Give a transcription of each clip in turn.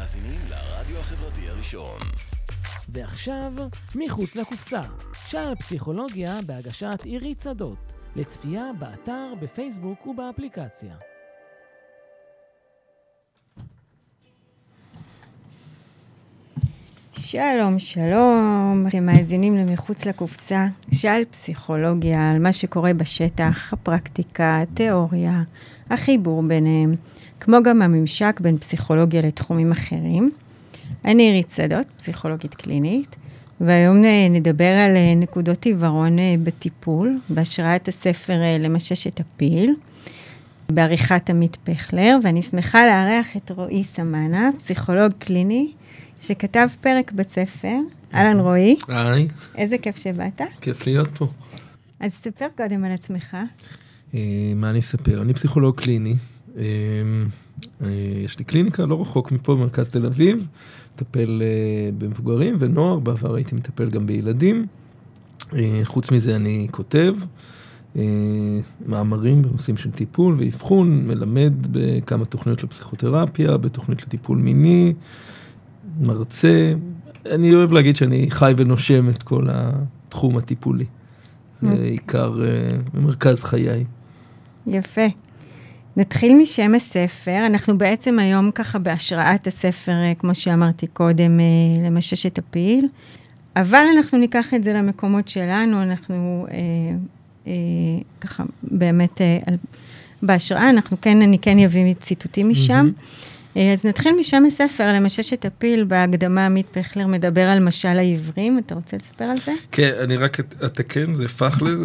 מאזינים לרדיו החברתי הראשון. ועכשיו, מחוץ לקופסה, שער פסיכולוגיה בהגשת עירית שדות, לצפייה באתר, בפייסבוק ובאפליקציה. שלום, שלום, אתם מאזינים למחוץ לקופסה, שעל פסיכולוגיה, על מה שקורה בשטח, הפרקטיקה, התיאוריה, החיבור ביניהם, כמו גם הממשק בין פסיכולוגיה לתחומים אחרים. אני עירית שדות, פסיכולוגית קלינית, והיום נדבר על אה, נקודות עיוורון אה, בטיפול, בהשראת הספר אה, למשש את הפיל, בעריכת עמית פכלר, ואני שמחה לארח את רועי סמנה, פסיכולוג קליני, שכתב פרק בספר. אהלן רועי. היי. איזה כיף שבאת. כיף להיות פה. אז תספר קודם על עצמך. מה אני אספר? אני פסיכולוג קליני. יש לי קליניקה לא רחוק מפה, במרכז תל אביב. מטפל במבוגרים ונוער, בעבר הייתי מטפל גם בילדים. חוץ מזה אני כותב מאמרים בנושאים של טיפול ואבחון, מלמד בכמה תוכניות לפסיכותרפיה, בתוכנית לטיפול מיני, מרצה. אני אוהב להגיד שאני חי ונושם את כל התחום הטיפולי. זה עיקר במרכז חיי. יפה. נתחיל משם הספר, אנחנו בעצם היום ככה בהשראת הספר, כמו שאמרתי קודם, למשש את הפיל, אבל אנחנו ניקח את זה למקומות שלנו, אנחנו אה, אה, ככה באמת אה, בהשראה, אנחנו כן, אני כן אביא ציטוטים משם. Mm-hmm. אז נתחיל משם הספר, למשש את הפיל, בהקדמה עמית פכלר מדבר על משל העברים, אתה רוצה לספר על זה? כן, אני רק אתקן, זה פכלר,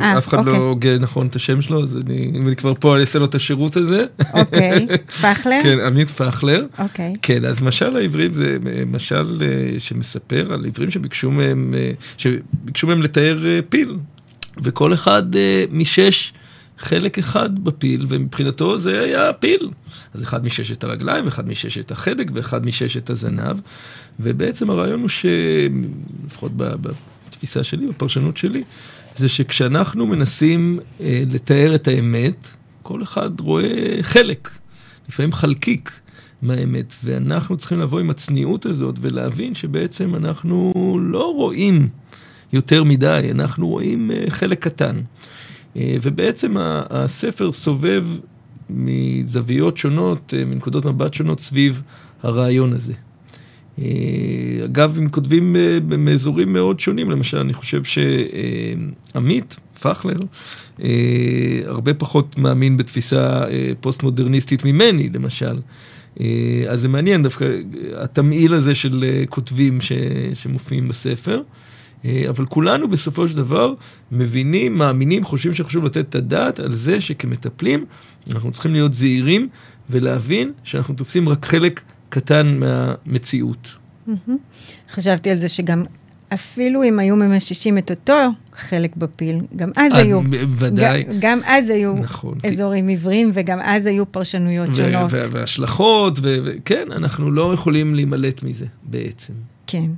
אה, אף אחד לא אוקיי. הוגה נכון את השם שלו, אז אני, אם אני כבר פה, אני אעשה לו את השירות הזה. אוקיי, פכלר? כן, עמית פכלר. אוקיי. כן, אז משל העברים זה משל שמספר על עברים שביקשו מהם לתאר פיל, וכל אחד משש חלק אחד בפיל, ומבחינתו זה היה פיל. אז אחד מששת הרגליים, אחד מששת החדק ואחד מששת הזנב. ובעצם הרעיון הוא שלפחות בתפיסה שלי, בפרשנות שלי, זה שכשאנחנו מנסים אה, לתאר את האמת, כל אחד רואה חלק, לפעמים חלקיק מהאמת, ואנחנו צריכים לבוא עם הצניעות הזאת ולהבין שבעצם אנחנו לא רואים יותר מדי, אנחנו רואים אה, חלק קטן. אה, ובעצם הספר סובב מזוויות שונות, אה, מנקודות מבט שונות סביב הרעיון הזה. אה, אגב, הם כותבים מאזורים מאוד שונים, למשל, אני חושב שעמית, פכלר, הרבה פחות מאמין בתפיסה פוסט-מודרניסטית ממני, למשל. אז זה מעניין דווקא התמהיל הזה של כותבים שמופיעים בספר. אבל כולנו בסופו של דבר מבינים, מאמינים, חושבים שחשוב לתת את הדעת על זה שכמטפלים אנחנו צריכים להיות זהירים ולהבין שאנחנו תופסים רק חלק קטן מהמציאות. חשבתי על זה שגם אפילו אם היו ממששים את אותו חלק בפיל, גם אז היו, ודאי, גם אז היו נכון, אזורים כי... עיוורים וגם אז היו פרשנויות ו- שונות. והשלכות, וכן, אנחנו לא יכולים להימלט מזה בעצם. כן.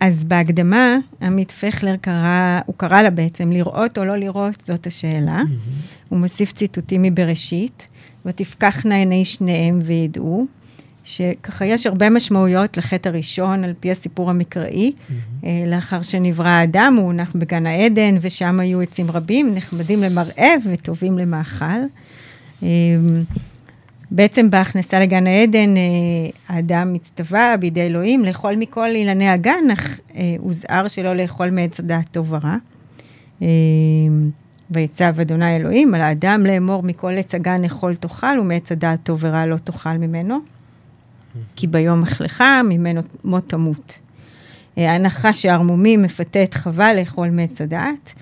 אז בהקדמה, עמית פכלר קרא, הוא קרא לה בעצם, לראות או לא לראות, זאת השאלה. Mm-hmm. הוא מוסיף ציטוטים מבראשית, ותפקחנה עיני שניהם וידעו, שככה יש הרבה משמעויות לחטא הראשון, על פי הסיפור המקראי. Mm-hmm. לאחר שנברא האדם, הוא הונח בגן העדן, ושם היו עצים רבים, נחמדים למראה וטובים למאכל. בעצם בהכנסה לגן העדן, אה, האדם מצטווה בידי אלוהים לאכול מכל אילני הגן, אך אה, הוזהר שלא לאכול מעץ הדעת טוב ורע. אה, ויצב אדוני אלוהים על האדם לאמור מכל עץ הגן אכול תאכל, ומעץ הדעת טוב ורע לא תאכל ממנו. כי ביום אכלך ממנו מות תמות. ההנחה שהערמומי מפתה את חווה לאכול מעץ הדעת,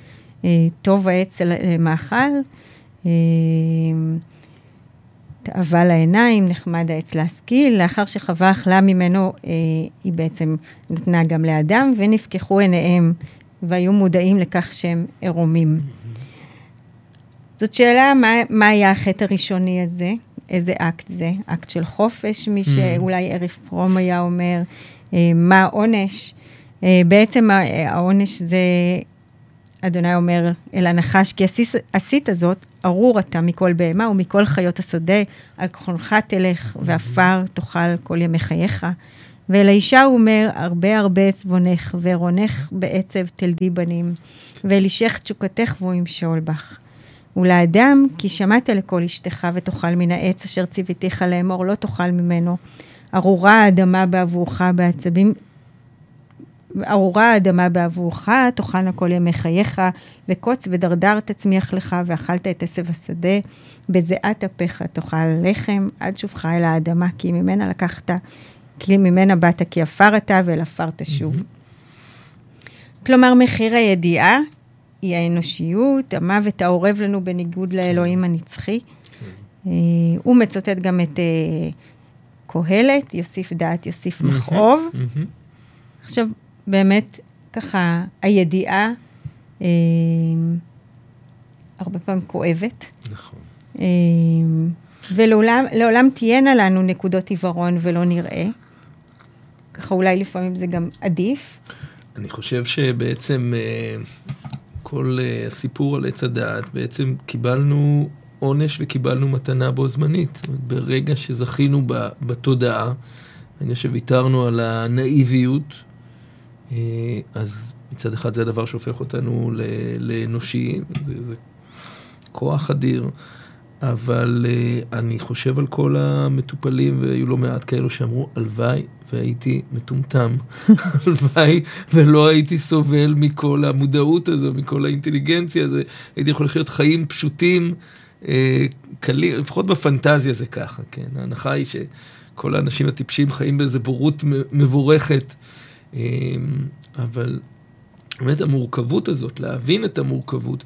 טוב העץ למאכל. תאווה לעיניים, נחמד העץ להשכיל, לאחר שחווה אכלה ממנו, אה, היא בעצם נתנה גם לאדם, ונפקחו עיניהם והיו מודעים לכך שהם עירומים. זאת שאלה, מה, מה היה החטא הראשוני הזה? איזה אקט זה? אקט של חופש, מי שאולי אריך פרום היה אומר, אה, מה העונש? אה, בעצם העונש זה אדוני אומר אל הנחש, כי עשית, זאת, ארור אתה מכל בהמה ומכל חיות השדה, על גחונך תלך, ועפר תאכל כל ימי חייך. ואל האישה הוא אומר, הרבה הרבה עצבונך, ועירונך בעצב תלדי בנים, ואל אישך תשוקתך והוא ימשול בך. ולאדם, כי שמעת לקול אשתך ותאכל מן העץ אשר ציוויתיך לאמור, לא תאכל ממנו. ארורה האדמה בעבורך, בעצבים ארורה האדמה בעבורך, תאכלנה כל ימי חייך, וקוץ ודרדר תצמיח לך, ואכלת את עשב השדה, בזיעת אפיך תאכל לחם, עד שובך אל האדמה, כי ממנה לקחת, כי ממנה באת, כי עפר אתה, ואל עפר תשוב. כלומר, מחיר הידיעה היא האנושיות, המוות האורב לנו בניגוד לאלוהים הנצחי. אה, הוא מצוטט גם את אה, קהלת, יוסיף דעת, יוסיף מכאוב. עכשיו, באמת, ככה, הידיעה אה, הרבה פעמים כואבת. נכון. אה, ולעולם תהיינה לנו נקודות עיוורון ולא נראה. ככה אולי לפעמים זה גם עדיף. אני חושב שבעצם אה, כל אה, הסיפור על עץ הדעת, בעצם קיבלנו עונש וקיבלנו מתנה בו זמנית. ברגע שזכינו ב- בתודעה, ברגע שוויתרנו על הנאיביות, אז מצד אחד זה הדבר שהופך אותנו לאנושיים, זה, זה כוח אדיר, אבל אה, אני חושב על כל המטופלים, והיו לא מעט כאלו שאמרו, הלוואי והייתי מטומטם, הלוואי ולא הייתי סובל מכל המודעות הזו, מכל האינטליגנציה הזו, הייתי יכול לחיות חיים פשוטים, אה, קלים, לפחות בפנטזיה זה ככה, כן, ההנחה היא שכל האנשים הטיפשים חיים באיזה בורות מבורכת. אמ, אבל באמת המורכבות הזאת, להבין את המורכבות,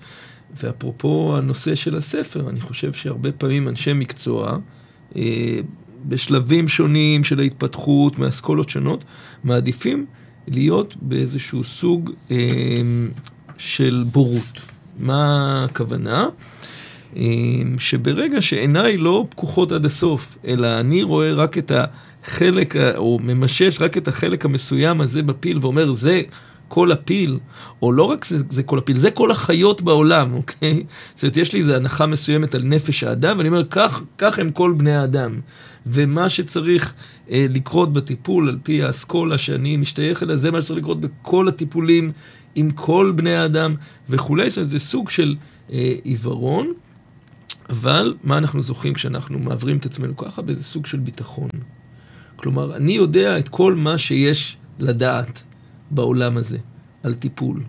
ואפרופו הנושא של הספר, אני חושב שהרבה פעמים אנשי מקצוע, אה, בשלבים שונים של ההתפתחות, מאסכולות שונות, מעדיפים להיות באיזשהו סוג אה, של בורות. מה הכוונה? אה, שברגע שעיניי לא פקוחות עד הסוף, אלא אני רואה רק את החלק, או ממשש רק את החלק המסוים הזה בפיל ואומר, זה כל הפיל, או לא רק זה, זה כל הפיל, זה כל החיות בעולם, אוקיי? זאת אומרת, יש לי איזו הנחה מסוימת על נפש האדם, ואני אומר, כך, כך הם כל בני האדם. ומה שצריך אה, לקרות בטיפול, על פי האסכולה שאני משתייך אליה, זה מה שצריך לקרות בכל הטיפולים עם כל בני האדם וכולי. זאת אומרת, זה סוג של אה, עיוורון, אבל מה אנחנו זוכרים כשאנחנו מעברים את עצמנו ככה? באיזה סוג של ביטחון. כלומר, אני יודע את כל מה שיש לדעת בעולם הזה על טיפול.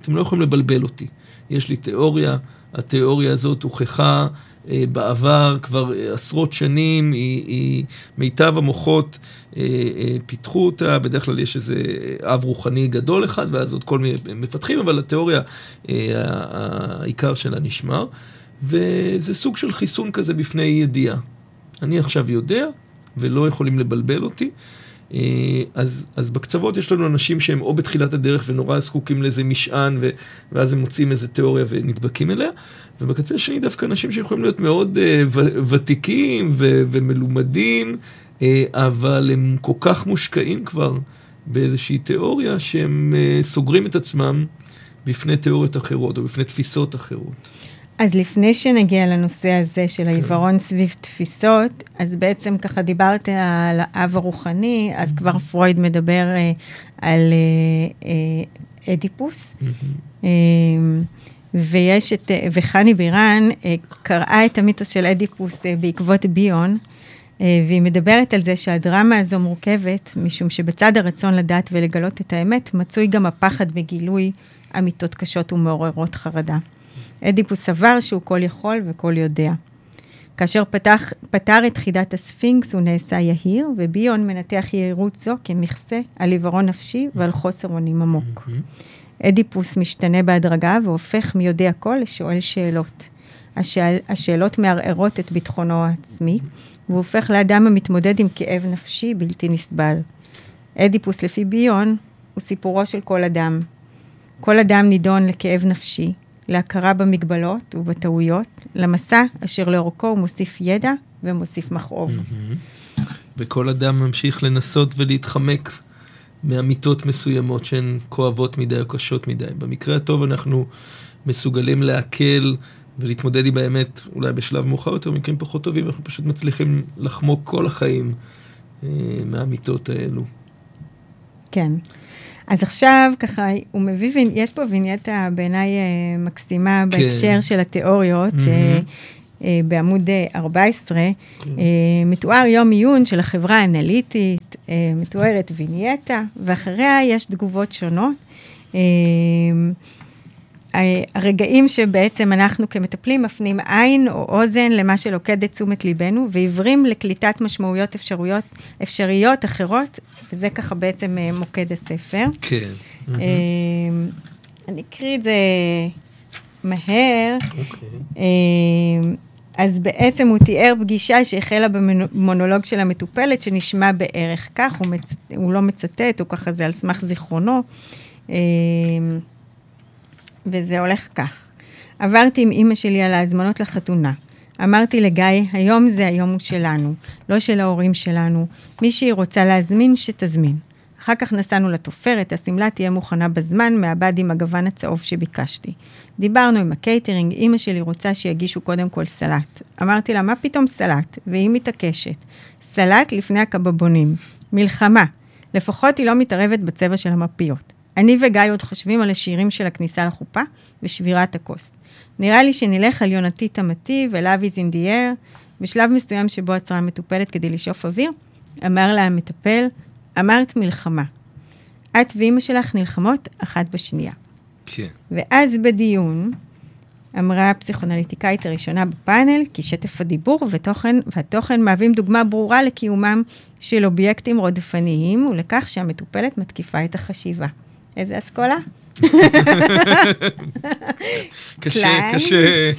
אתם לא יכולים לבלבל אותי. יש לי תיאוריה, התיאוריה הזאת הוכחה אה, בעבר כבר אה, עשרות שנים, היא, היא מיטב המוחות אה, אה, פיתחו אותה, בדרך כלל יש איזה אב רוחני גדול אחד, ואז עוד כל מיני מפתחים, אבל התיאוריה, אה, העיקר שלה נשמר, וזה סוג של חיסון כזה בפני ידיעה. אני עכשיו יודע, ולא יכולים לבלבל אותי. אה, אז, אז בקצוות יש לנו אנשים שהם או בתחילת הדרך ונורא זקוקים לאיזה משען, ו, ואז הם מוצאים איזה תיאוריה ונדבקים אליה, ובקצה השני דווקא אנשים שיכולים להיות מאוד uh, ותיקים ו, ומלומדים, uh, אבל הם כל כך מושקעים כבר באיזושהי תיאוריה שהם uh, סוגרים את עצמם בפני תיאוריות אחרות או בפני תפיסות אחרות. אז לפני שנגיע לנושא הזה של העיוורון סביב תפיסות, אז בעצם ככה דיברת על האב הרוחני, אז כבר פרויד מדבר אה, על אה, אה, אדיפוס. אה, ויש את, אה, וחני בירן אה, קראה את המיתוס של אדיפוס אה, בעקבות ביון, והיא מדברת על זה שהדרמה הזו מורכבת, משום שבצד הרצון לדעת ולגלות את האמת, מצוי גם הפחד בגילוי אמיתות קשות ומעוררות חרדה. אדיפוס סבר שהוא כל יכול וכל יודע. כאשר פתח, פתר את חידת הספינקס הוא נעשה יהיר, וביון מנתח יהירות זו כמכסה על עיוורון נפשי ועל חוסר אונים עמוק. אדיפוס משתנה בהדרגה והופך מיודע כל לשואל שאלות. השאל, השאלות מערערות את ביטחונו העצמי, והוא הופך לאדם המתמודד עם כאב נפשי בלתי נסבל. אדיפוס לפי ביון הוא סיפורו של כל אדם. כל אדם נידון לכאב נפשי, להכרה במגבלות ובטעויות, למסע אשר לאורכו הוא מוסיף ידע ומוסיף מכאוב. וכל אדם ממשיך לנסות ולהתחמק מאמיתות מסוימות שהן כואבות מדי או קשות מדי. במקרה הטוב אנחנו מסוגלים להקל ולהתמודד עם האמת אולי בשלב מאוחר יותר, במקרים פחות טובים, אנחנו פשוט מצליחים לחמוק כל החיים אה, מהאמיתות האלו. כן. אז עכשיו ככה, הוא מביא, יש פה וינייטה בעיניי אה, מקסימה כן. בהקשר של התיאוריות. מהמם. אה, אה, בעמוד אה, 14, כן. אה, מתואר יום עיון של החברה האנליטית, אה, מתוארת וינייטה, ואחריה יש תגובות שונות. הרגעים שבעצם אנחנו כמטפלים מפנים עין או אוזן למה שלוקד את תשומת ליבנו, ועיוורים לקליטת משמעויות אפשרויות, אפשריות אחרות, וזה ככה בעצם אה, מוקד הספר. כן. אה, אני אקריא את זה מהר. אוקיי. אה, אז בעצם הוא תיאר פגישה שהחלה במונולוג של המטופלת, שנשמע בערך כך, הוא, מצ... הוא לא מצטט, הוא ככה זה על סמך זיכרונו, וזה הולך כך. עברתי עם אימא שלי על ההזמנות לחתונה. אמרתי לגיא, היום הזה, היום הוא שלנו, לא של ההורים שלנו. מי שהיא רוצה להזמין, שתזמין. אחר כך נסענו לתופרת, השמלה תהיה מוכנה בזמן, מהבד עם הגוון הצהוב שביקשתי. דיברנו עם הקייטרינג, אימא שלי רוצה שיגישו קודם כל סלט. אמרתי לה, מה פתאום סלט? והיא מתעקשת. סלט לפני הקבבונים. מלחמה. לפחות היא לא מתערבת בצבע של המפיות. אני וגיא עוד חושבים על השירים של הכניסה לחופה ושבירת הכוס. נראה לי שנלך על יונתי תמתי ו-Love is in the air. בשלב מסוים שבו עצרה המטופלת כדי לשאוף אוויר, אמר לה המטפל, אמרת מלחמה. את ואימא שלך נלחמות אחת בשנייה. כן. ואז בדיון, אמרה הפסיכונליטיקאית הראשונה בפאנל, כי שטף הדיבור ותוכן, והתוכן מהווים דוגמה ברורה לקיומם של אובייקטים רודפניים ולכך שהמטופלת מתקיפה את החשיבה. איזה אסכולה? קשה. קשה.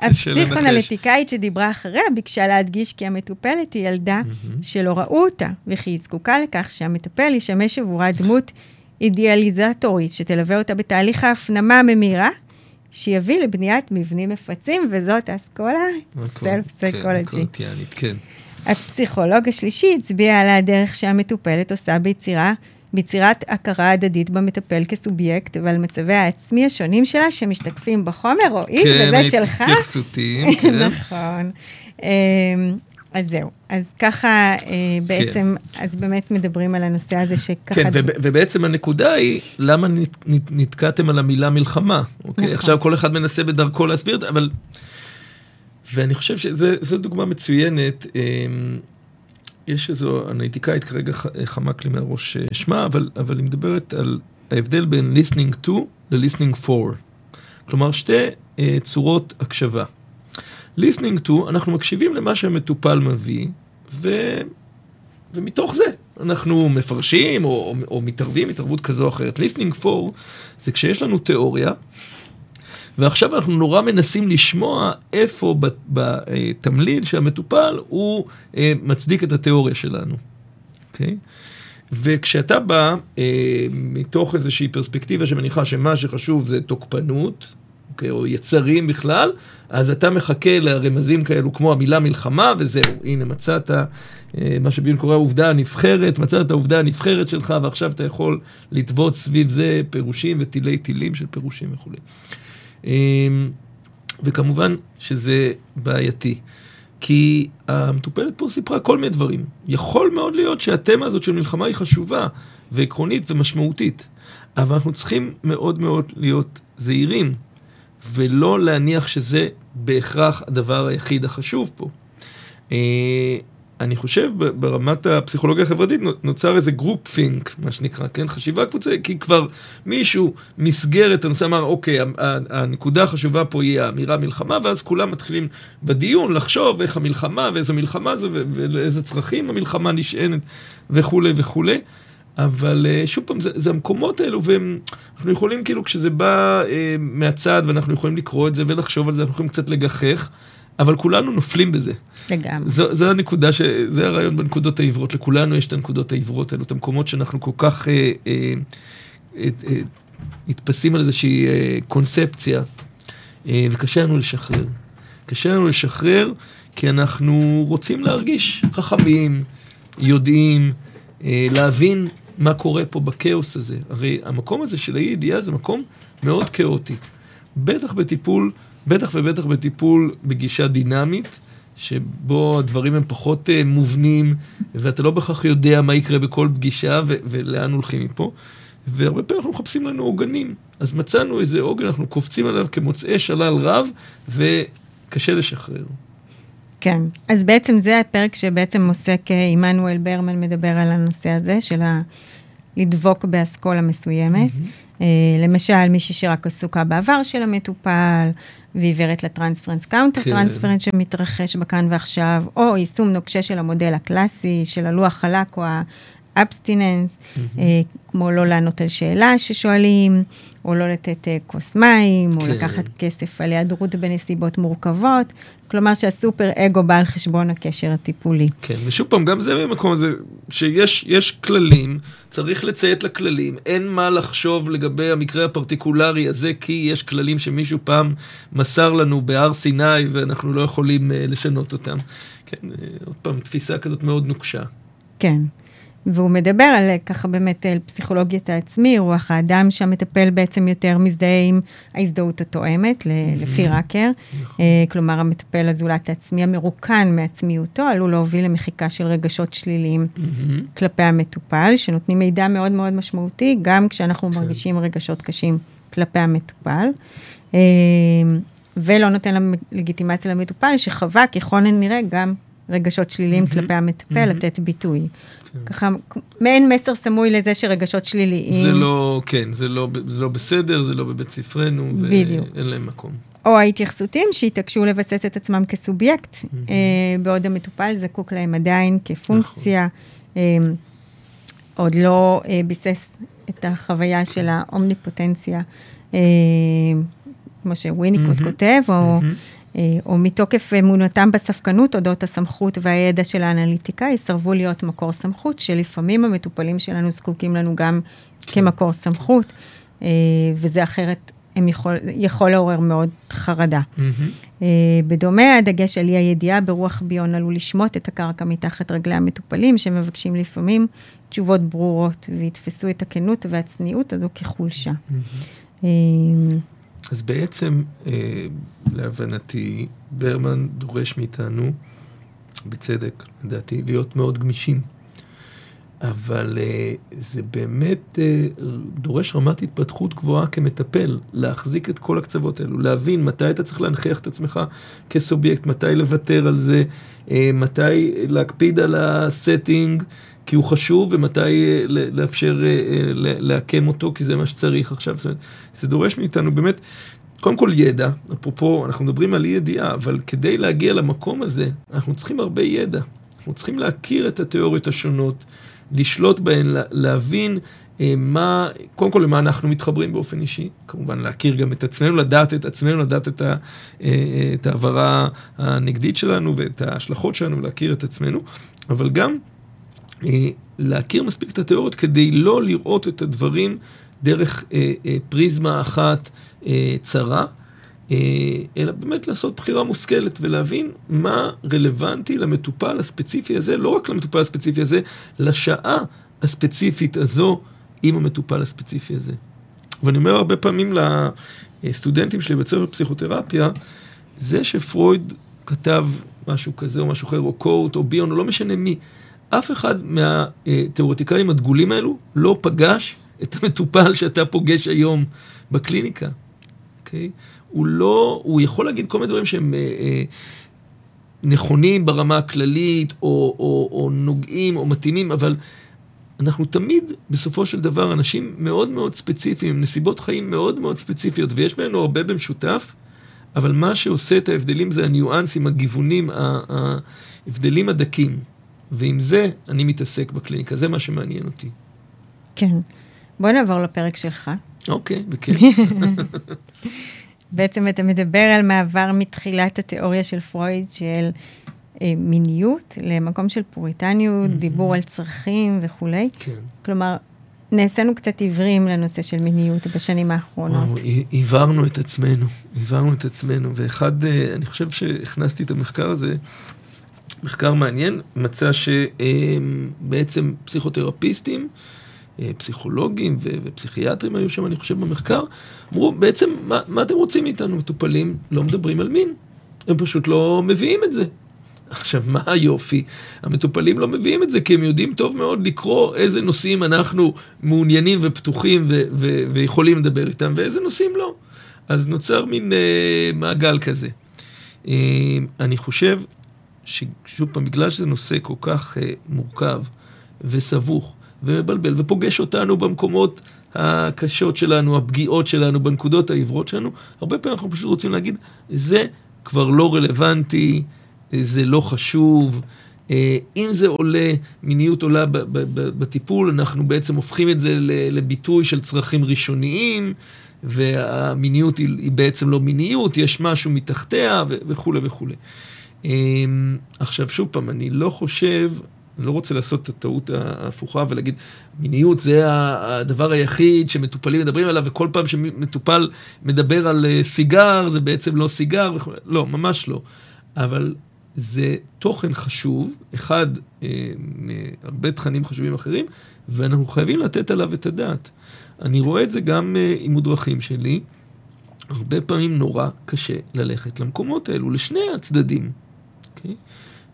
הפסיכונליטיקאית שדיברה אחריה ביקשה להדגיש כי המטופלת היא ילדה שלא ראו אותה, וכי היא זקוקה לכך שהמטפל ישמש עבורה דמות אידיאליזטורית שתלווה אותה בתהליך ההפנמה הממירה, שיביא לבניית מבנים מפצים, וזאת האסכולה סלף כן. הפסיכולוג השלישי הצביע על הדרך שהמטופלת עושה ביצירה, ביצירת הכרה הדדית במטפל כסובייקט ועל מצבי העצמי השונים שלה שמשתקפים בחומר, או אי, כן, וזה שלך. התייחסותיים, כן. נכון. אמ, אז זהו, אז ככה אה, בעצם, אז באמת מדברים על הנושא הזה שככה... כן, וב- ובעצם הנקודה היא, למה נת- נת- נתקעתם על המילה מלחמה? אוקיי, נכון. עכשיו כל אחד מנסה בדרכו להסביר את זה, אבל... ואני חושב שזו דוגמה מצוינת. אמ, יש איזו אנליטיקאית, כרגע חמק לי מהראש אה, שמה, אבל, אבל היא מדברת על ההבדל בין listening to ל-listening for. כלומר, שתי אה, צורות הקשבה. listening to, אנחנו מקשיבים למה שהמטופל מביא, ו... ומתוך זה אנחנו מפרשים או, או, או מתערבים התערבות כזו או אחרת. listening for זה כשיש לנו תיאוריה, ועכשיו אנחנו נורא מנסים לשמוע איפה בתמליל שהמטופל הוא אה, מצדיק את התיאוריה שלנו, אוקיי? וכשאתה בא אה, מתוך איזושהי פרספקטיבה שמניחה שמה שחשוב זה תוקפנות, אוקיי, או יצרים בכלל, אז אתה מחכה לרמזים כאלו כמו המילה מלחמה, וזהו, הנה מצאת אה, מה שביון קורא העובדה הנבחרת, מצאת את העובדה הנבחרת שלך, ועכשיו אתה יכול לטוות סביב זה פירושים ותילי תילים של פירושים וכולי. אמ, וכמובן שזה בעייתי. כי המטופלת פה סיפרה כל מיני דברים. יכול מאוד להיות שהתמה הזאת של מלחמה היא חשובה ועקרונית ומשמעותית, אבל אנחנו צריכים מאוד מאוד להיות זהירים, ולא להניח שזה בהכרח הדבר היחיד החשוב פה. אני חושב ברמת הפסיכולוגיה החברתית נו- נוצר איזה group think, מה שנקרא, כן, חשיבה קבוצתית, כי כבר מישהו מסגר את הנושא, אמר, אוקיי, הנקודה החשובה פה היא האמירה מלחמה, ואז כולם מתחילים בדיון לחשוב איך המלחמה ואיזו מלחמה זו ו- ולאיזה צרכים המלחמה נשענת וכולי וכולי. אבל אה, שוב פעם, זה, זה המקומות האלו, ואנחנו יכולים כאילו, כשזה בא אה, מהצד, ואנחנו יכולים לקרוא את זה ולחשוב על זה, אנחנו יכולים קצת לגחך, אבל כולנו נופלים בזה. לגמרי. זו, זו הנקודה, ש... זה הרעיון בנקודות העיוורות, לכולנו יש את הנקודות העיוורות האלו, את המקומות שאנחנו כל כך אה, אה, אה, אה, נתפסים על איזושהי אה, קונספציה, אה, וקשה לנו לשחרר. קשה לנו לשחרר, כי אנחנו רוצים להרגיש חכמים, יודעים, אה, להבין מה קורה פה בכאוס הזה. הרי המקום הזה של האי ידיעה זה מקום מאוד כאוטי. בטח בטיפול, בטח ובטח בטיפול בגישה דינמית, שבו הדברים הם פחות uh, מובנים, ואתה לא בהכרח יודע מה יקרה בכל פגישה ו- ולאן הולכים מפה. והרבה פעמים אנחנו מחפשים לנו עוגנים. אז מצאנו איזה עוגן, אנחנו קופצים עליו כמוצאי שלל רב, וקשה לשחרר. כן, אז בעצם זה הפרק שבעצם עוסק, אה, עמנואל ברמן מדבר על הנושא הזה של ה... לדבוק באסכולה מסוימת. Mm-hmm. למשל, מישהי שרק עסוקה בעבר של המטופל, ועיוורת ל transference counter, כן. transference שמתרחש בכאן ועכשיו, או יישום נוקשה של המודל הקלאסי, של הלוח חלק או האבסטיננס, mm-hmm. כמו לא לענות על שאלה ששואלים, או לא לתת uh, כוס מים, כן. או לקחת כסף על היעדרות בנסיבות מורכבות. כלומר שהסופר אגו בא על חשבון הקשר הטיפולי. כן, ושוב פעם, גם זה במקום הזה, שיש כללים, צריך לציית לכללים, אין מה לחשוב לגבי המקרה הפרטיקולרי הזה, כי יש כללים שמישהו פעם מסר לנו בהר סיני, ואנחנו לא יכולים uh, לשנות אותם. כן, uh, עוד פעם, תפיסה כזאת מאוד נוקשה. כן. והוא מדבר על ככה באמת על פסיכולוגיית העצמי, רוח האדם שהמטפל בעצם יותר מזדהה עם ההזדהות התואמת, לפי ראקר. נכון. אה, כלומר, המטפל הזולת העצמי המרוקן מעצמיותו עלול להוביל למחיקה של רגשות שליליים כלפי המטופל, שנותנים מידע מאוד מאוד משמעותי, גם כשאנחנו כן. מרגישים רגשות קשים כלפי המטופל. אה, ולא נותן לגיטימציה למטופל, שחווה ככל הנראה גם רגשות שליליים כלפי המטפל, לתת ביטוי. כן. ככה, מעין מסר סמוי לזה שרגשות שליליים. זה לא, כן, זה לא, זה לא בסדר, זה לא בבית ספרנו, בדיוק. ואין להם מקום. או ההתייחסותים שהתעקשו לבסס את עצמם כסובייקט, אה, בעוד המטופל זקוק להם עדיין כפונקציה, נכון. אה, עוד לא אה, ביסס את החוויה של האומניפוטנציה, אה, כמו שוויניקוט כותב, או... אה, או מתוקף אמונתם בספקנות אודות הסמכות והידע של האנליטיקאי, יסרבו להיות מקור סמכות, שלפעמים המטופלים שלנו זקוקים לנו גם כן. כמקור סמכות, אה, וזה אחרת הם יכול, יכול לעורר מאוד חרדה. Mm-hmm. בדומה, הדגש על אי הידיעה ברוח ביון עלול לשמוט את הקרקע מתחת רגלי המטופלים, שמבקשים לפעמים תשובות ברורות, ויתפסו את הכנות והצניעות הזו כחולשה. Mm-hmm. אז בעצם, אה, להבנתי, ברמן דורש מאיתנו, בצדק, לדעתי, להיות מאוד גמישים. אבל אה, זה באמת אה, דורש רמת התפתחות גבוהה כמטפל, להחזיק את כל הקצוות האלו, להבין מתי אתה צריך להנכיח את עצמך כסובייקט, מתי לוותר על זה, אה, מתי להקפיד על הסטינג. כי הוא חשוב, ומתי אה, לאפשר אה, אה, לעקם אותו, כי זה מה שצריך עכשיו. זאת אומרת, זה דורש מאיתנו באמת, קודם כל ידע, אפרופו, אנחנו מדברים על אי ידיעה, אבל כדי להגיע למקום הזה, אנחנו צריכים הרבה ידע. אנחנו צריכים להכיר את התיאוריות השונות, לשלוט בהן, להבין מה, קודם כל למה אנחנו מתחברים באופן אישי, כמובן להכיר גם את עצמנו, לדעת את עצמנו, לדעת את, ה, העברה הנגדית שלנו ואת ההשלכות שלנו, ולהכיר את עצמנו, אבל גם להכיר מספיק את התיאוריות כדי לא לראות את הדברים דרך אה, אה, פריזמה אחת אה, צרה, אה, אלא באמת לעשות בחירה מושכלת ולהבין מה רלוונטי למטופל הספציפי הזה, לא רק למטופל הספציפי הזה, לשעה הספציפית הזו עם המטופל הספציפי הזה. ואני אומר הרבה פעמים לסטודנטים שלי ספר פסיכותרפיה, זה שפרויד כתב משהו כזה או משהו אחר, או קורט או ביון, או לא משנה מי, אף אחד מהתיאורטיקנים הדגולים האלו לא פגש את המטופל שאתה פוגש היום בקליניקה, אוקיי? Okay? הוא לא, הוא יכול להגיד כל מיני דברים שהם אה, אה, נכונים ברמה הכללית, או, או, או נוגעים, או מתאימים, אבל אנחנו תמיד, בסופו של דבר, אנשים מאוד מאוד ספציפיים, נסיבות חיים מאוד מאוד ספציפיות, ויש בינינו הרבה במשותף, אבל מה שעושה את ההבדלים זה הניואנסים, הגיוונים, ההבדלים הדקים. ועם זה אני מתעסק בקליניקה, זה מה שמעניין אותי. כן. בוא נעבור לפרק שלך. אוקיי, בכיף. בעצם אתה מדבר על מעבר מתחילת התיאוריה של פרויד, של אה, מיניות למקום של פוריטניות, דיבור על צרכים וכולי. כן. כלומר, נעשינו קצת עיוורים לנושא של מיניות בשנים האחרונות. עיוורנו את עצמנו, עיוורנו את עצמנו, ואחד, אה, אני חושב שהכנסתי את המחקר הזה, מחקר מעניין, מצא שבעצם פסיכותרפיסטים אה, פסיכולוגים ופסיכיאטרים היו שם, אני חושב, במחקר, אמרו, בעצם, מה, מה אתם רוצים מאיתנו? מטופלים לא מדברים על מין, הם פשוט לא מביאים את זה. עכשיו, מה היופי? המטופלים לא מביאים את זה, כי הם יודעים טוב מאוד לקרוא איזה נושאים אנחנו מעוניינים ופתוחים ו- ו- ויכולים לדבר איתם, ואיזה נושאים לא. אז נוצר מין אה, מעגל כזה. אה, אני חושב ששוב פעם, בגלל שזה נושא כל כך אה, מורכב וסבוך ומבלבל ופוגש אותנו במקומות הקשות שלנו, הפגיעות שלנו, בנקודות העיוורות שלנו, הרבה פעמים אנחנו פשוט רוצים להגיד, זה כבר לא רלוונטי, זה לא חשוב. אה, אם זה עולה, מיניות עולה בטיפול, אנחנו בעצם הופכים את זה לביטוי של צרכים ראשוניים, והמיניות היא, בעצם לא מיניות, יש משהו מתחתיה וכולי וכולי. אמ, עכשיו, שוב פעם, אני לא חושב, אני לא רוצה לעשות את הטעות ההפוכה ולהגיד, מיניות זה הדבר היחיד שמטופלים מדברים עליו, וכל פעם שמטופל מדבר על אה, סיגר, זה בעצם לא סיגר לא, ממש לא. אבל זה תוכן חשוב, אחד מהרבה תכנים חשובים אחרים, ואנחנו חייבים לתת עליו את הדעת. אני רואה את זה גם אה, עם מודרכים שלי. הרבה פעמים נורא קשה ללכת למקומות האלו, לשני הצדדים.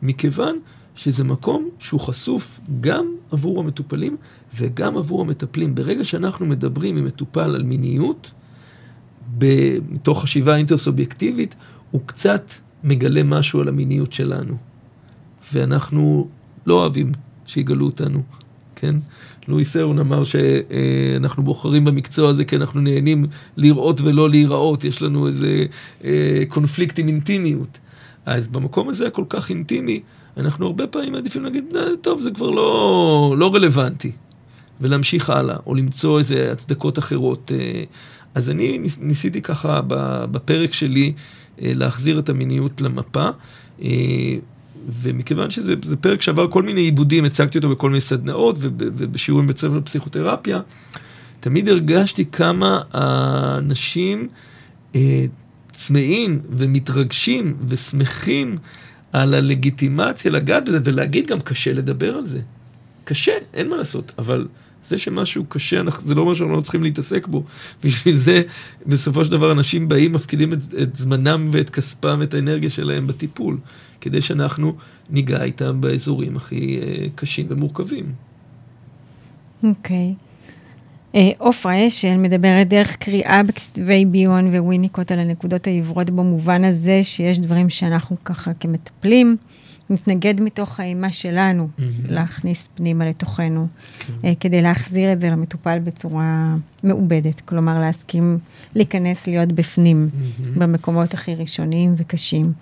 מכיוון שזה מקום שהוא חשוף גם עבור המטופלים וגם עבור המטפלים. ברגע שאנחנו מדברים עם מטופל על מיניות, מתוך חשיבה אינטרסובייקטיבית, הוא קצת מגלה משהו על המיניות שלנו. ואנחנו לא אוהבים שיגלו אותנו, כן? לואיס אהרון אמר שאנחנו בוחרים במקצוע הזה כי אנחנו נהנים לראות ולא להיראות, יש לנו איזה אה, קונפליקט עם אינטימיות. אז במקום הזה הכל כך אינטימי, אנחנו הרבה פעמים מעדיפים להגיד, אה, טוב, זה כבר לא, לא רלוונטי, ולהמשיך הלאה, או למצוא איזה הצדקות אחרות. אה. אז אני ניסיתי ככה בפרק שלי להחזיר את המיניות למפה. ומכיוון שזה פרק שעבר כל מיני עיבודים, הצגתי אותו בכל מיני סדנאות ובשיעורים בית ספר לפסיכותרפיה, תמיד הרגשתי כמה האנשים אה, צמאים ומתרגשים ושמחים על הלגיטימציה לגעת בזה, ולהגיד גם קשה לדבר על זה. קשה, אין מה לעשות, אבל זה שמשהו קשה, זה לא אומר שאנחנו לא צריכים להתעסק בו. בשביל זה, בסופו של דבר, אנשים באים, מפקידים את, את זמנם ואת כספם ואת האנרגיה שלהם בטיפול. כדי שאנחנו ניגע איתם באזורים הכי uh, קשים ומורכבים. אוקיי. אה, עופרה uh, אשל מדברת דרך קריאה בכתבי ביון וויניקוט על הנקודות העיוורות במובן הזה שיש דברים שאנחנו ככה כמטפלים, נתנגד מתוך האימה שלנו mm-hmm. להכניס פנימה לתוכנו, כן. uh, כדי להחזיר את זה למטופל בצורה מעובדת. כלומר, להסכים להיכנס, להיות בפנים, mm-hmm. במקומות הכי ראשוניים וקשים.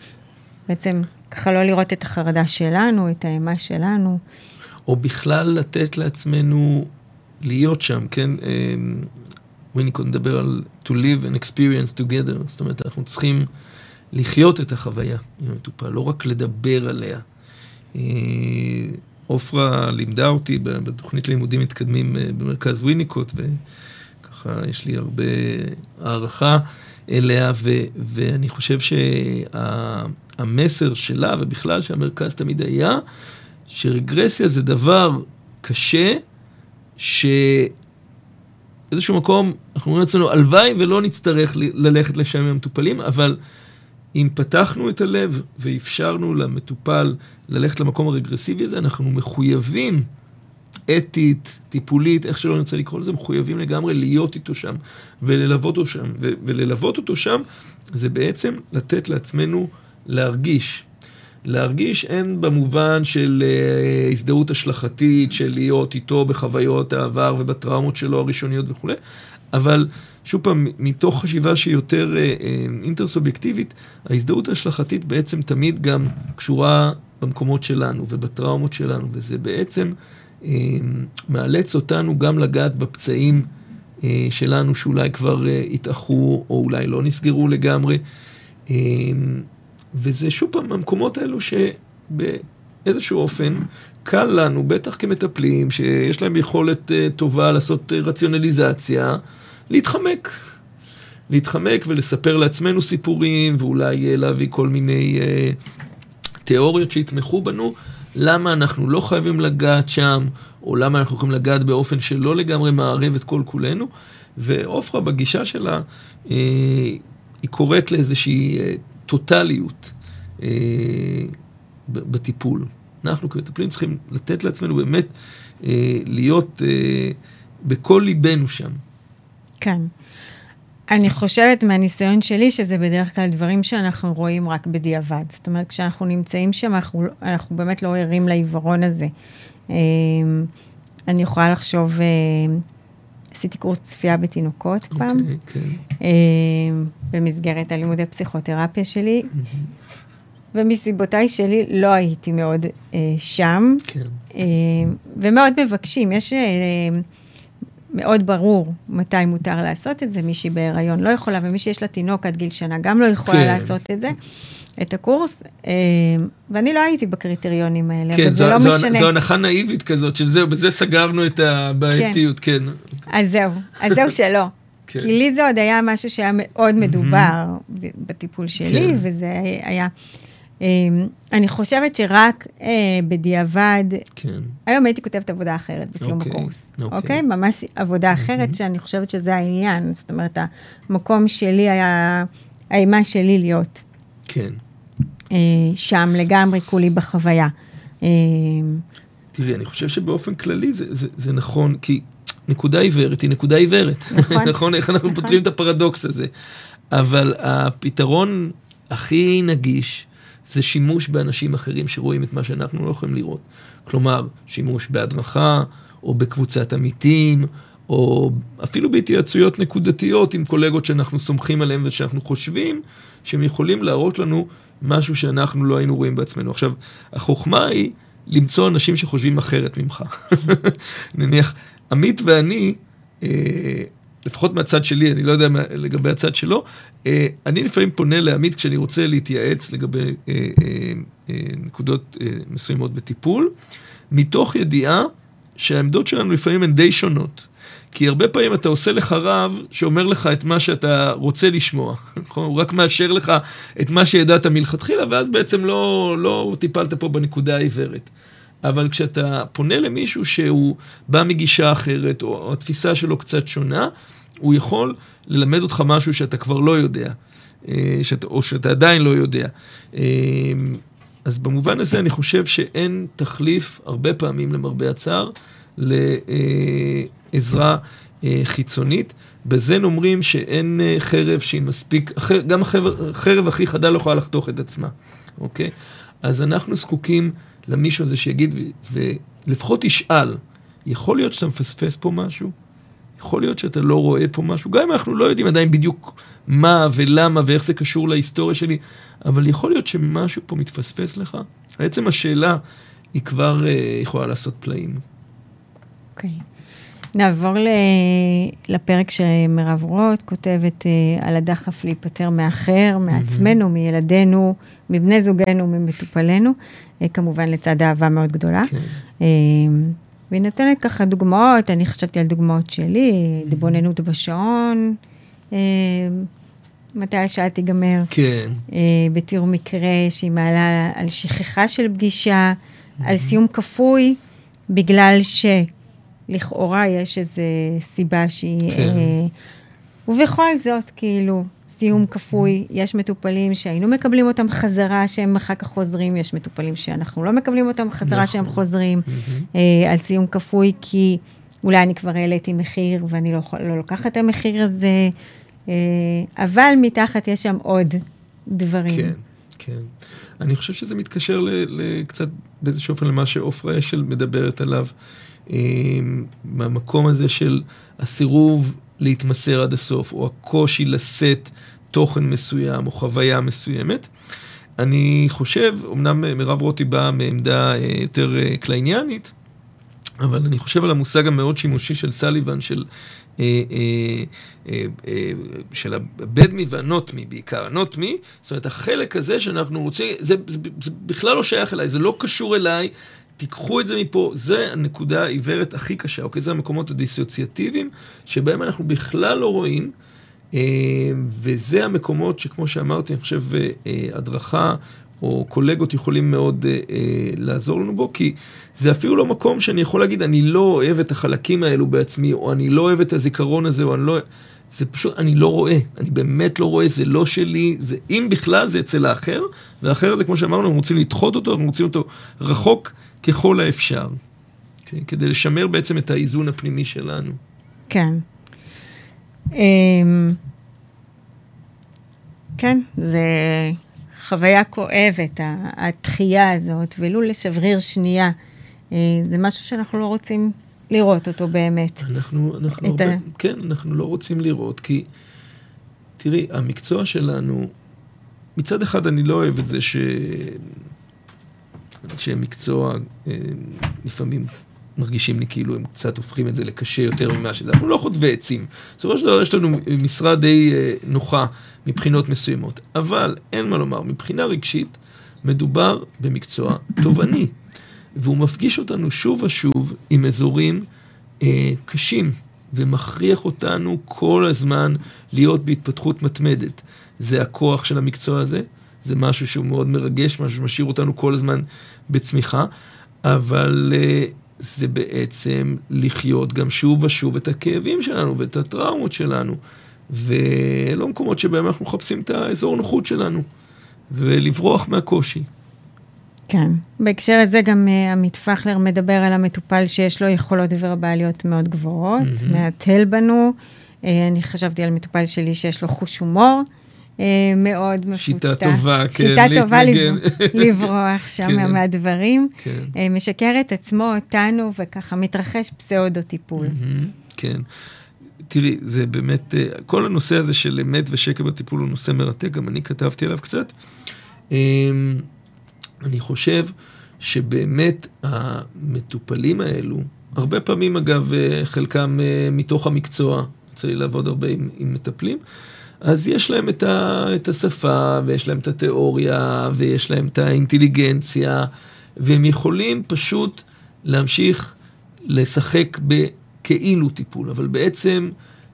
בעצם ככה לא לראות את החרדה שלנו, את האימה שלנו. או בכלל לתת לעצמנו להיות שם, כן? אמ, וויניקו מדבר על to live and experience together, זאת אומרת, אנחנו צריכים לחיות את החוויה עם המטופל, לא רק לדבר עליה. אה, עופרה לימדה אותי בתוכנית לימודים מתקדמים אה, במרכז וויניקוט, וככה יש לי הרבה הערכה אליה, ו, ואני חושב שה... המסר שלה, ובכלל שהמרכז תמיד היה, שרגרסיה זה דבר קשה, שאיזשהו מקום, אנחנו אומרים לעצמנו, הלוואי ולא נצטרך ללכת לשם עם המטופלים, אבל אם פתחנו את הלב ואפשרנו למטופל ללכת למקום הרגרסיבי הזה, אנחנו מחויבים, אתית, טיפולית, איך שלא נרצה לקרוא לזה, מחויבים לגמרי להיות איתו שם וללוות אותו שם. וללוות אותו שם זה בעצם לתת לעצמנו להרגיש. להרגיש אין במובן של uh, הזדהות השלכתית, של להיות איתו בחוויות העבר ובטראומות שלו הראשוניות וכולי, אבל שוב פעם, מתוך חשיבה שהיא יותר uh, uh, אינטרסובייקטיבית, ההזדהות ההשלכתית בעצם תמיד גם קשורה במקומות שלנו ובטראומות שלנו, וזה בעצם uh, מאלץ אותנו גם לגעת בפצעים uh, שלנו שאולי כבר uh, התאחו או אולי לא נסגרו לגמרי. Uh, וזה שוב פעם המקומות האלו שבאיזשהו אופן קל לנו, בטח כמטפלים, שיש להם יכולת uh, טובה לעשות uh, רציונליזציה, להתחמק. להתחמק ולספר לעצמנו סיפורים, ואולי uh, להביא כל מיני uh, תיאוריות שיתמכו בנו, למה אנחנו לא חייבים לגעת שם, או למה אנחנו יכולים לגעת באופן שלא לגמרי מערב את כל כולנו. ועופרה בגישה שלה, אה, היא קוראת לאיזושהי אה, טוטליות אה, בטיפול. אנחנו כמטפלים צריכים לתת לעצמנו באמת אה, להיות אה, בכל ליבנו שם. כן. אני חושבת מהניסיון שלי שזה בדרך כלל דברים שאנחנו רואים רק בדיעבד. זאת אומרת, כשאנחנו נמצאים שם, אנחנו, אנחנו באמת לא ערים לעיוורון הזה. אה, אני יכולה לחשוב, אה, עשיתי קורס צפייה בתינוקות okay, פעם, okay. כן. אה, במסגרת הלימודי פסיכותרפיה שלי, mm-hmm. ומסיבותיי שלי לא הייתי מאוד שם, כן. ומאוד מבקשים. יש... מאוד ברור מתי מותר לעשות את זה, מישהי בהיריון לא יכולה, ומי שיש לה תינוק עד גיל שנה גם לא יכולה כן. לעשות את זה. את הקורס, אה, ואני לא הייתי בקריטריונים האלה, כן, אבל זה זו, לא זו, משנה. זו הנחה נאיבית כזאת, של זהו, בזה סגרנו את הבעייתיות, כן. כן. אז זהו, אז זהו שלא. כן. כי לי זה עוד היה משהו שהיה מאוד מדובר בטיפול שלי, כן. וזה היה... אמ, אני חושבת שרק אה, בדיעבד, כן. היום הייתי כותבת עבודה אחרת בסיום אוקיי, הקורס, אוקיי? אוקיי? ממש עבודה אחרת, mm-hmm. שאני חושבת שזה העניין. זאת אומרת, המקום שלי היה, האימה שלי להיות. כן. אה, שם לגמרי כולי בחוויה. אה, תראי, אני חושב שבאופן כללי זה, זה, זה נכון, כי נקודה עיוורת היא נקודה עיוורת. נכון. נכון? איך אנחנו נכון. פותרים את הפרדוקס הזה. אבל הפתרון הכי נגיש, זה שימוש באנשים אחרים שרואים את מה שאנחנו לא יכולים לראות. כלומר, שימוש בהדרכה, או בקבוצת עמיתים, או אפילו בהתייעצויות נקודתיות עם קולגות שאנחנו סומכים עליהם ושאנחנו חושבים שהם יכולים להראות לנו משהו שאנחנו לא היינו רואים בעצמנו. עכשיו, החוכמה היא למצוא אנשים שחושבים אחרת ממך. נניח, עמית ואני, אה, לפחות מהצד שלי, אני לא יודע מה, לגבי הצד שלו, אה, אני לפעמים פונה לעמית כשאני רוצה להתייעץ לגבי אה, אה, אה, נקודות אה, מסוימות בטיפול, מתוך ידיעה שהעמדות שלנו לפעמים הן די שונות. כי הרבה פעמים אתה עושה לך רב שאומר לך את מה שאתה רוצה לשמוע, נכון? הוא רק מאשר לך את מה שידעת מלכתחילה, ואז בעצם לא, לא טיפלת פה בנקודה העיוורת. אבל כשאתה פונה למישהו שהוא בא מגישה אחרת, או התפיסה שלו קצת שונה, הוא יכול ללמד אותך משהו שאתה כבר לא יודע, אה, שאתה, או שאתה עדיין לא יודע. אה, אז במובן הזה אני חושב שאין תחליף, הרבה פעמים למרבה הצער, לעזרה אה, חיצונית. בזה אומרים שאין חרב שהיא מספיק, גם החרב הכי חדה לא יכולה לחתוך את עצמה, אוקיי? אז אנחנו זקוקים למישהו הזה שיגיד, ולפחות ישאל, יכול להיות שאתה מפספס פה משהו? יכול להיות שאתה לא רואה פה משהו, גם אם אנחנו לא יודעים עדיין בדיוק מה ולמה ואיך זה קשור להיסטוריה שלי, אבל יכול להיות שמשהו פה מתפספס לך. בעצם השאלה היא כבר uh, יכולה לעשות פלאים. אוקיי. Okay. נעבור ל... לפרק שמירב רוט כותבת uh, על הדחף להיפטר מאחר, מעצמנו. מילדינו, מבני זוגנו, ממטופלינו, uh, כמובן לצד אהבה מאוד גדולה. כן. Uh, והיא נותנת ככה דוגמאות, אני חשבתי על דוגמאות שלי, התבוננות בשעון, אה, מתי השעה תיגמר. כן. אה, בתיאור מקרה שהיא מעלה על שכחה של פגישה, על סיום כפוי, בגלל שלכאורה יש איזו סיבה שהיא... כן. אה, ובכל זאת, כאילו, סיום כפוי, יש מטופלים שהיינו מקבלים אותם חזרה, שהם אחר כך חוזרים, יש מטופלים שאנחנו לא מקבלים אותם חזרה, נכון. שהם חוזרים mm-hmm. אה, על סיום כפוי, כי אולי אני כבר העליתי מחיר ואני לא, לא לוקחת את המחיר הזה, אה, אבל מתחת יש שם עוד דברים. כן, כן. אני חושב שזה מתקשר קצת באיזשהו אופן למה שעופרה אשל מדברת עליו, מהמקום הזה של הסירוב להתמסר עד הסוף, או הקושי לשאת תוכן מסוים או חוויה מסוימת. אני חושב, אמנם מירב רוטי באה מעמדה אה, יותר אה, קלייניאנית, אבל אני חושב על המושג המאוד שימושי של סליבן, של, אה, של הבדמי והנוטמי, בעיקר הנוטמי, זאת אומרת, החלק הזה שאנחנו רוצים, זה, זה, זה בכלל לא שייך אליי, זה לא קשור אליי, תיקחו את זה מפה, זה הנקודה העיוורת הכי קשה, אוקיי? זה המקומות הדיסוציאטיביים, שבהם אנחנו בכלל לא רואים, אה, וזה המקומות שכמו שאמרתי, אני חושב, אה, הדרכה, או קולגות יכולים מאוד אה, אה, לעזור לנו בו, כי זה אפילו לא מקום שאני יכול להגיד, אני לא אוהב את החלקים האלו בעצמי, או אני לא אוהב את הזיכרון הזה, או אני לא... זה פשוט, אני לא רואה, אני באמת לא רואה, זה לא שלי, זה, אם בכלל זה אצל האחר, והאחר הזה, כמו שאמרנו, אנחנו רוצים לדחות אותו, אנחנו רוצים אותו רחוק ככל האפשר? כן? כדי לשמר בעצם את האיזון הפנימי שלנו. כן. אמ, כן, זה חוויה כואבת, התחייה הזאת, ולו לשבריר שנייה. אה, זה משהו שאנחנו לא רוצים לראות אותו באמת. אנחנו, אנחנו הרבה, ה... כן, אנחנו לא רוצים לראות, כי תראי, המקצוע שלנו, מצד אחד אני לא אוהב את זה ש... שמקצוע אה, לפעמים מרגישים לי כאילו הם קצת הופכים את זה לקשה יותר ממה שזה. אנחנו לא חוטבי עצים. בסופו של דבר יש לנו משרה די אה, נוחה מבחינות מסוימות. אבל אין מה לומר, מבחינה רגשית מדובר במקצוע תובעני. והוא מפגיש אותנו שוב ושוב עם אזורים אה, קשים, ומכריח אותנו כל הזמן להיות בהתפתחות מתמדת. זה הכוח של המקצוע הזה, זה משהו שהוא מאוד מרגש, משהו שמשאיר אותנו כל הזמן בצמיחה, אבל אה, זה בעצם לחיות גם שוב ושוב את הכאבים שלנו ואת הטראומות שלנו. ואלו מקומות שבהם אנחנו מחפשים את האזור נוחות שלנו, ולברוח מהקושי. כן. בהקשר הזה גם uh, עמית פחלר מדבר על המטופל שיש לו יכולות ורבליות מאוד גבוהות, mm-hmm. מהתל בנו. Uh, אני חשבתי על מטופל שלי שיש לו חוש הומור. uh, מאוד מפותח. שיטה טובה, כן, שיטה טובה לב... לברוח שם כן, מהדברים. כן. משקר את עצמו, אותנו, וככה מתרחש פסאודו-טיפול. כן. תראי, זה באמת, כל הנושא הזה של אמת ושקר בטיפול הוא נושא מרתק, גם אני כתבתי עליו קצת. אני חושב שבאמת המטופלים האלו, הרבה פעמים אגב, אה, חלקם אה, מתוך המקצוע, יוצא לי לעבוד הרבה עם, עם מטפלים, אז יש להם את, ה, את השפה, ויש להם את התיאוריה, ויש להם את האינטליגנציה, והם יכולים פשוט להמשיך לשחק בכאילו טיפול, אבל בעצם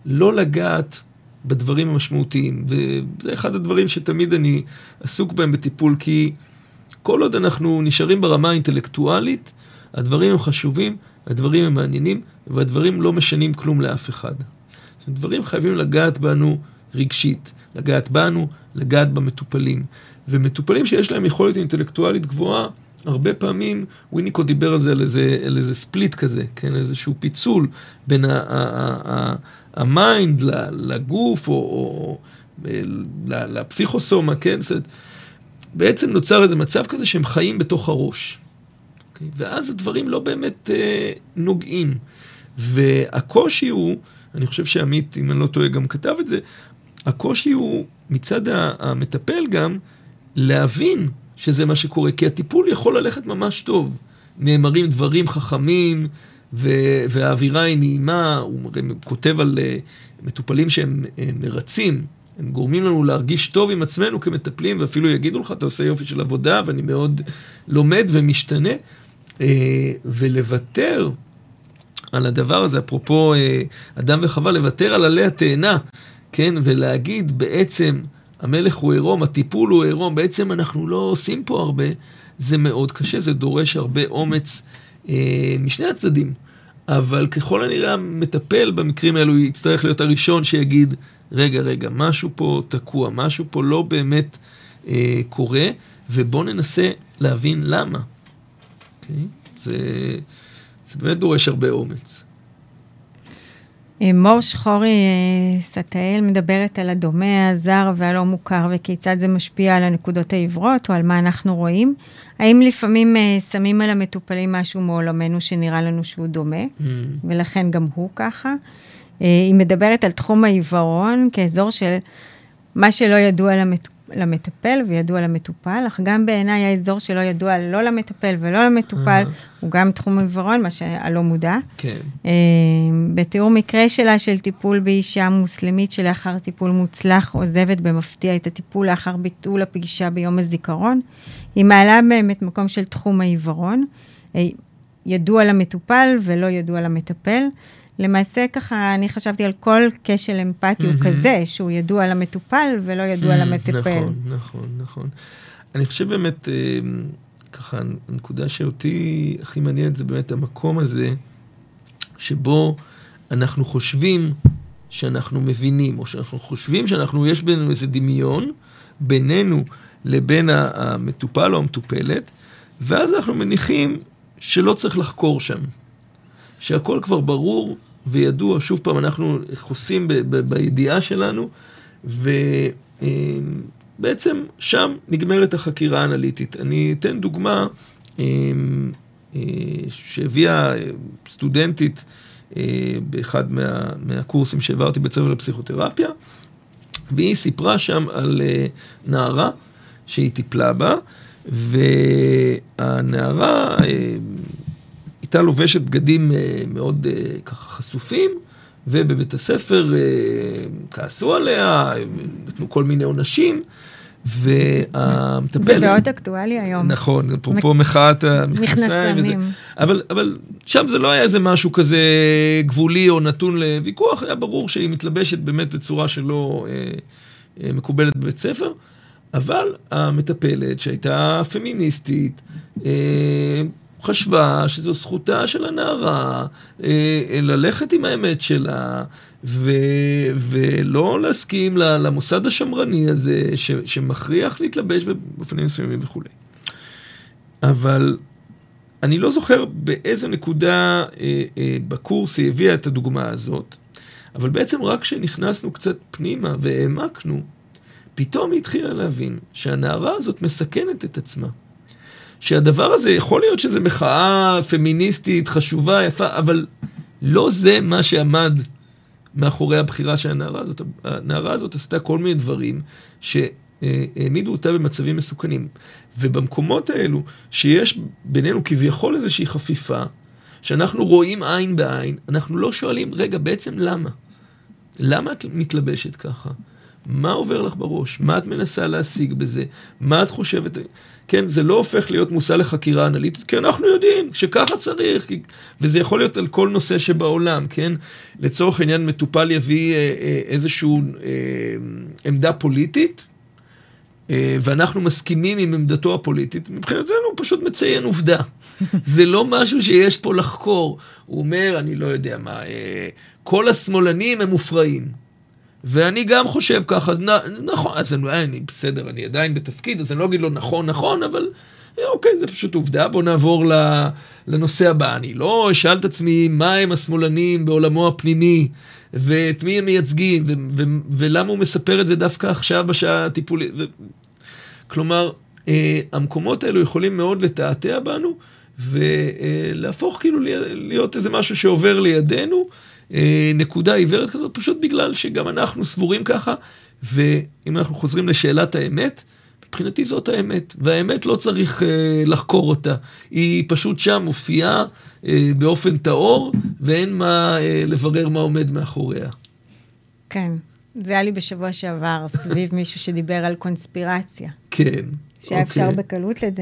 לא לגעת בדברים המשמעותיים. וזה אחד הדברים שתמיד אני עסוק בהם בטיפול, כי... כל עוד אנחנו נשארים ברמה האינטלקטואלית, הדברים הם חשובים, הדברים הם מעניינים, והדברים לא משנים כלום לאף אחד. דברים חייבים לגעת בנו רגשית, לגעת בנו, לגעת במטופלים. ומטופלים שיש להם יכולת אינטלקטואלית גבוהה, הרבה פעמים, וויניקוט דיבר על זה, על איזה, על איזה split כזה, כן, איזשהו פיצול בין ה mind לגוף, או, או ל psyche-soma, כן, זאת בעצם נוצר איזה מצב כזה שהם חיים בתוך הראש. Okay? אוקיי? ואז הדברים לא באמת אה, נוגעים. והקושי הוא, אני חושב שעמית, אם אני לא טועה, גם כתב את זה, הקושי הוא מצד המטפל גם להבין שזה מה שקורה, כי הטיפול יכול ללכת ממש טוב. נאמרים דברים חכמים, ו- והאווירה היא נעימה, הוא כותב על uh, מטופלים שהם uh, מרצים, הם גורמים לנו להרגיש טוב עם עצמנו כמטפלים, ואפילו יגידו לך, אתה עושה יופי של עבודה, ואני מאוד לומד ומשתנה. אה, ולוותר על הדבר הזה, אפרופו אה, אדם וחווה, לוותר על עלי התאנה, כן? ולהגיד בעצם, המלך הוא עירום, הטיפול הוא עירום, בעצם אנחנו לא עושים פה הרבה, זה מאוד קשה, זה דורש הרבה אומץ אה, משני הצדדים. אבל ככל הנראה המטפל במקרים האלו יצטרך להיות הראשון שיגיד, רגע, רגע, משהו פה תקוע, משהו פה לא באמת אה, קורה, ובואו ננסה להבין למה. Okay? אוקיי? זה, זה באמת דורש הרבה אומץ. אה, מור שחורי אה, סטאל מדברת על הדומה, הזר והלא מוכר וכיצד זה משפיע על הנקודות העיוורות או על מה אנחנו רואים. האם לפעמים אה, שמים על המטופלים משהו מעולמנו שנראה לנו שהוא דומה, mm. ולכן גם הוא ככה? אה, היא מדברת על תחום העיוורון כאזור של מה שלא ידוע. למטפל וידוע למטופל, אך גם בעיניי האזור שלא ידוע לא למטפל ולא למטופל, uh-huh. הוא גם תחום עיוורון, מה שהלא מודע. כן. Uh, בתיאור מקרה שלה של טיפול באישה מוסלמית שלאחר טיפול מוצלח עוזבת במפתיע את הטיפול לאחר ביטול הפגישה ביום הזיכרון, היא מעלה באמת מקום של תחום העיוורון, ידוע למטופל ולא ידוע למטפל. למעשה ככה, אני חשבתי על כל כשל אמפתי הוא כזה, שהוא ידוע למטופל ולא ידוע למטפל. נכון, נכון, נכון. אני חושב באמת, אה, ככה, הנקודה שאותי הכי מעניינת זה באמת המקום הזה, שבו אנחנו חושבים שאנחנו מבינים, או שאנחנו חושבים שאנחנו, יש בינינו איזה דמיון בינינו לבין המטופל או המטופלת, ואז אנחנו מניחים שלא צריך לחקור שם. שהכל כבר ברור וידוע, שוב פעם, אנחנו חוסים ב- ב- בידיעה שלנו, ובעצם שם נגמרת החקירה האנליטית. אני אתן דוגמה אה, אה, שהביאה סטודנטית אה, באחד מה, מהקורסים שהעברתי בית ספר לפסיכותרפיה, והיא סיפרה שם על נערה שהיא טיפלה בה, והנערה הייתה לובשת בגדים מאוד ככה חשופים, ובבית הספר כעסו עליה, נתנו כל מיני עונשים. והמטפלת... זה מאוד אקטואלי היום. נכון, אפרופו מחאת המכנסיים. אבל, אבל שם זה לא היה איזה משהו כזה גבולי או נתון לוויכוח, היה ברור שהיא מתלבשת באמת בצורה שלא אה, אה, מקובלת בבית ספר, אבל המטפלת שהייתה פמיניסטית, אה, חשבה שזו זכותה של הנערה אה, ללכת עם האמת שלה, ו, ולא להסכים למוסד השמרני הזה, ש, שמכריח להתלבש באופנים מסוימים וכולי. אבל אני לא זוכר באיזה נקודה אה, אה, בקורס היא הביאה את הדוגמה הזאת, אבל בעצם רק כשנכנסנו קצת פנימה והעמקנו, פתאום היא התחילה להבין שהנערה הזאת מסכנת את עצמה. שהדבר הזה, יכול להיות שזה מחאה פמיניסטית, חשובה, יפה, אבל לא זה מה שעמד מאחורי הבחירה של הנערה הזאת. הנערה הזאת עשתה כל מיני דברים שהעמידו אותה במצבים מסוכנים. ובמקומות האלו, שיש בינינו כביכול איזושהי חפיפה, שאנחנו רואים עין בעין, אנחנו לא שואלים, רגע, בעצם למה? למה את מתלבשת ככה? מה עובר לך בראש? מה את מנסה להשיג בזה? מה את חושבת? כן, זה לא הופך להיות מושא לחקירה אנליטית, כי אנחנו יודעים שככה צריך, כי... וזה יכול להיות על כל נושא שבעולם, כן? לצורך העניין מטופל יביא אה, אה, איזושהי אה, עמדה פוליטית, אה, ואנחנו מסכימים עם עמדתו הפוליטית, מבחינתנו הוא פשוט מציין עובדה. זה לא משהו שיש פה לחקור. הוא אומר, אני לא יודע מה, אה, כל השמאלנים הם מופרעים. ואני גם חושב ככה, אז נכון, אז אני, אני בסדר, אני עדיין בתפקיד, אז אני לא אגיד לו נכון, נכון, אבל אה, אוקיי, זה פשוט עובדה, בוא נעבור לנושא הבא. אני לא אשאל את עצמי מה הם השמאלנים בעולמו הפנימי, ואת מי הם מייצגים, ו- ו- ולמה הוא מספר את זה דווקא עכשיו בשעה הטיפולית. ו- כלומר, אה, המקומות האלו יכולים מאוד לתעתע בנו, ולהפוך כאילו להיות איזה משהו שעובר לידינו. אה, נקודה עיוורת כזאת, פשוט בגלל שגם אנחנו סבורים ככה, ואם אנחנו חוזרים לשאלת האמת, מבחינתי זאת האמת, והאמת לא צריך אה, לחקור אותה, היא פשוט שם מופיעה אה, באופן טהור, ואין מה אה, לברר מה עומד מאחוריה. כן, זה היה לי בשבוע שעבר, סביב מישהו שדיבר על קונספירציה. כן. שהיה אפשר okay. אוקיי. בקלות לד...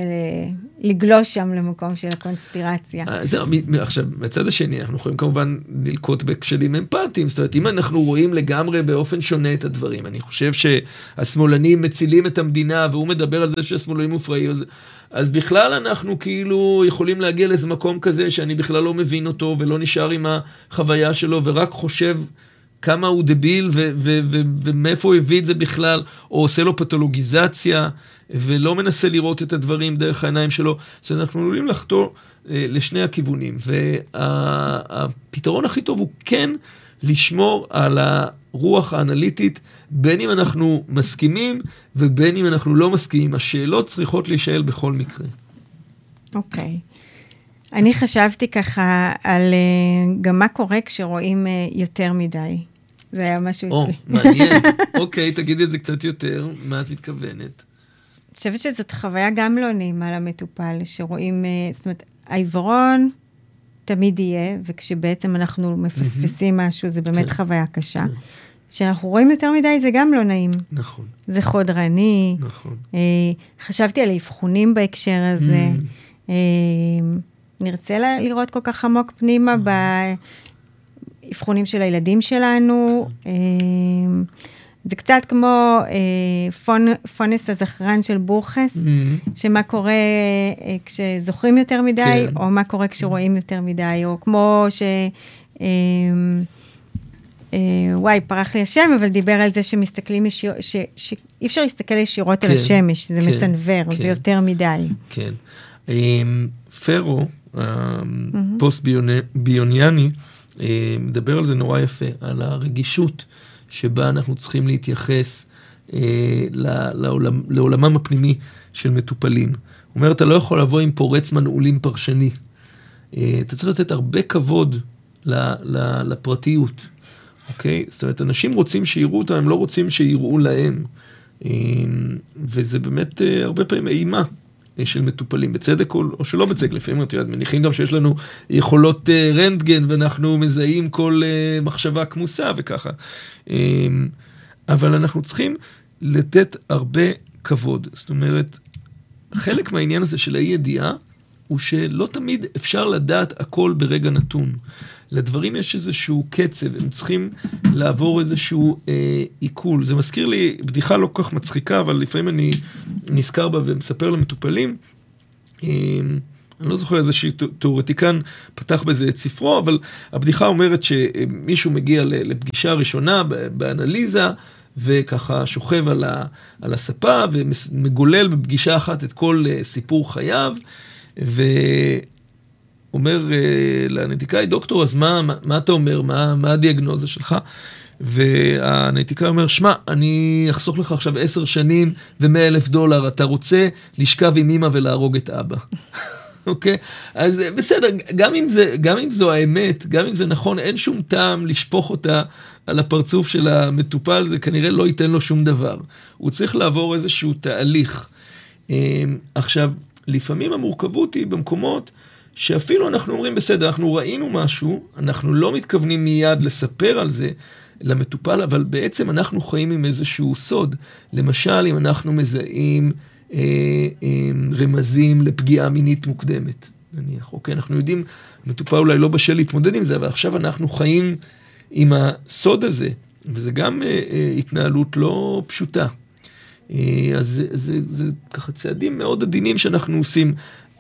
לגלוש שם למקום של הקונספירציה. אה, זהו, עכשיו, מצד השני, אנחנו יכולים כמובן ללקוט בכשלים אמפתיים, זאת אומרת, אם אנחנו רואים לגמרי באופן שונה את הדברים, אני חושב שהשמאלנים מצילים את המדינה, והוא מדבר על זה שהשמאלנים מופרעים, אז, אז בכלל אנחנו כאילו יכולים להגיע לאיזה מקום כזה שאני בכלל לא מבין אותו, ולא נשאר עם החוויה שלו, ורק חושב... כמה הוא דביל ומאיפה הוא הביא את זה בכלל, או עושה לו פתולוגיזציה. ולא מנסה לראות את הדברים דרך העיניים שלו, אז אנחנו עלולים לחתור אה, לשני הכיוונים. והפתרון הכי טוב הוא כן לשמור על הרוח האנליטית, בין אם אנחנו מסכימים ובין אם אנחנו לא מסכימים. השאלות צריכות להישאל בכל מקרה. אוקיי. Okay. אני חשבתי ככה על אה, גם מה קורה כשרואים אה, יותר מדי. זה היה משהו אצלי. או, מעניין. אוקיי, תגידי את זה קצת יותר, מה את מתכוונת? חושבת שזאת חוויה גם לא נעימה למטופל, שרואים, אה, זאת אומרת, העיוורון תמיד יהיה, וכשבעצם אנחנו מפספסים משהו, זה באמת כן. חוויה קשה. כן. כשאנחנו רואים יותר מדי, זה גם לא נעים. נכון. זה חודרני. נכון. אה, חשבתי על אבחונים בהקשר הזה. Mm. אה, נרצה לראות כל כך עמוק פנימה mm. באבחונים של הילדים שלנו. כן. אה, זה קצת כמו אה, פון, פונס הזכרן של בורכס, Mm-hmm. שמה קורה אה, כשזוכרים יותר מדי, כן. או מה קורה כשרואים יותר מדי, או כמו ש... אה, אה, וואי, פרח לי השם, אבל דיבר על זה שמסתכלים ישיר, ש, שאי אפשר להסתכל ישירות על כן, השמש, זה כן, מסנוור, כן. זה יותר מדי. כן. אמ, פרו, הפוסט-ביוניאני, אה, מדבר על זה נורא יפה, על הרגישות שבה אנחנו צריכים להתייחס אה, לעולמם הפנימי של מטופלים. הוא אומר, אתה לא יכול לבוא עם פורץ מנעולים פרשני. אה, אתה צריך לתת הרבה כבוד לפרטיות, אוקיי? זאת אומרת, אנשים רוצים שיראו אותם, הם לא רוצים שיראו להם. וזה באמת הרבה פעמים אימה של מטופלים, בצדק או, או שלא בצדק, לפעמים את יודעת, מניחים גם שיש לנו יכולות אה, רנטגן ואנחנו מזהים כל אה, מחשבה כמוסה וככה. אה, אבל אנחנו צריכים לתת הרבה כבוד. זאת אומרת, חלק מהעניין הזה של האי ידיעה הוא שלא תמיד אפשר לדעת הכל ברגע נתון. לדברים יש איזשהו קצב, הם צריכים לעבור איזשהו אה, עיכול. זה מזכיר לי בדיחה לא כל כך מצחיקה, אבל לפעמים אני נזכר בה ומספר למטופלים. אה, אני לא זוכר איזה תיאורטיקן פתח בזה את ספרו, אבל הבדיחה אומרת שמישהו מגיע לפגישה ראשונה באנליזה, וככה שוכב על, ה, על הספה ומגולל בפגישה אחת את כל אה, סיפור חייו, ואומר אה, לנטיקאי, דוקטור, אז מה, מה, מה אתה אומר? מה, מה הדיאגנוזה שלך? והנטיקאי אומר, שמע, אני אחסוך לך עכשיו עשר שנים ומאה אלף דולר, אתה רוצה לשכב עם אמא ולהרוג את אבא. אוקיי? אז אה, בסדר, גם אם, זה, גם אם זו האמת, גם אם זה נכון, אין שום טעם לשפוך אותה על הפרצוף של המטופל, זה כנראה לא ייתן לו שום דבר. הוא צריך לעבור איזשהו תהליך. אה, עכשיו, לפעמים המורכבות היא במקומות שאפילו אנחנו אומרים, בסדר, אנחנו ראינו משהו, אנחנו לא מתכוונים מיד לספר על זה למטופל, אבל בעצם אנחנו חיים עם איזשהו סוד. למשל, אם אנחנו מזהים אה, אה, רמזים לפגיעה מינית מוקדמת, נניח, אוקיי? אנחנו יודעים, המטופל אולי לא בשל להתמודד עם זה, אבל עכשיו אנחנו חיים עם הסוד הזה, וזה גם אה, אה, התנהלות לא פשוטה. אה, אז זה, זה, זה ככה צעדים מאוד עדינים שאנחנו עושים.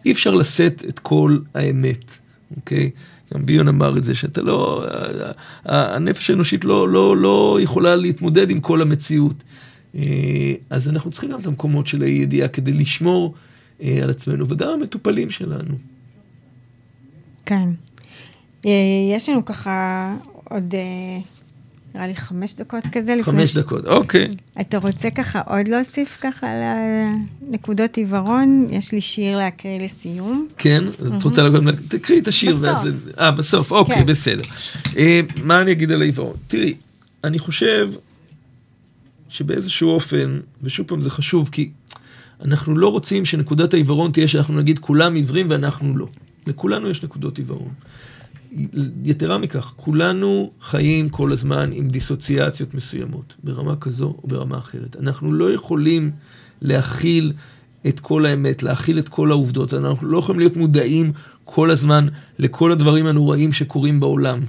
אי אפשר לשאת את כל האמת, אוקיי? גם ביון אמר את זה, שאתה לא, הנפש האנושית לא, לא, לא יכולה להתמודד עם כל המציאות. אה, אז אנחנו צריכים גם את המקומות של האי ידיעה כדי לשמור אה, על עצמנו, וגם המטופלים שלנו. כן. אה, יש לנו ככה עוד, נראה לי חמש דקות כזה. חמש ש- דקות, אוקיי. אתה רוצה ככה עוד להוסיף ככה לנקודות עיוורון? יש לי שיר להקריא לסיום. כן, אז את רוצה גם, תקריאי את השיר. בסוף. ואז- אה, בסוף, אוקיי, כן. בסדר. אה, מה אני אגיד על העיוורון? תראי, אני חושב שבאיזשהו אופן, ושוב פעם זה חשוב, כי אנחנו לא רוצים שנקודת העיוורון תהיה שאנחנו נגיד כולם עיוורים ואנחנו לא. לכולנו יש נקודות עיוורון. יתרה מכך, כולנו חיים כל הזמן עם דיסוציאציות מסוימות, ברמה כזו או ברמה אחרת. אנחנו לא יכולים להכיל את כל האמת, להכיל את כל העובדות. אנחנו לא יכולים להיות מודעים כל הזמן לכל הדברים הנוראים שקורים בעולם.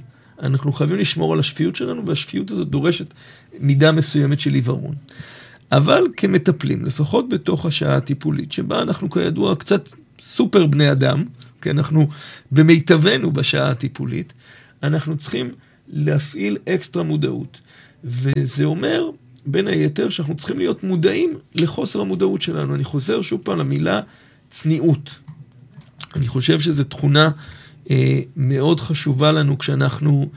אנחנו חייבים לשמור על השפיות שלנו, והשפיות הזאת דורשת מידה מסוימת של עיוורון. אבל כמטפלים, לפחות בתוך השעה הטיפולית, שבה אנחנו כידוע קצת סופר בני אדם, כי אנחנו במיטבנו בשעה הטיפולית, אנחנו צריכים להפעיל אקסטרה מודעות. וזה אומר, בין היתר, שאנחנו צריכים להיות מודעים לחוסר המודעות שלנו. אני חוזר שוב פעם למילה צניעות. אני חושב שזו תכונה אה, מאוד חשובה לנו כשאנחנו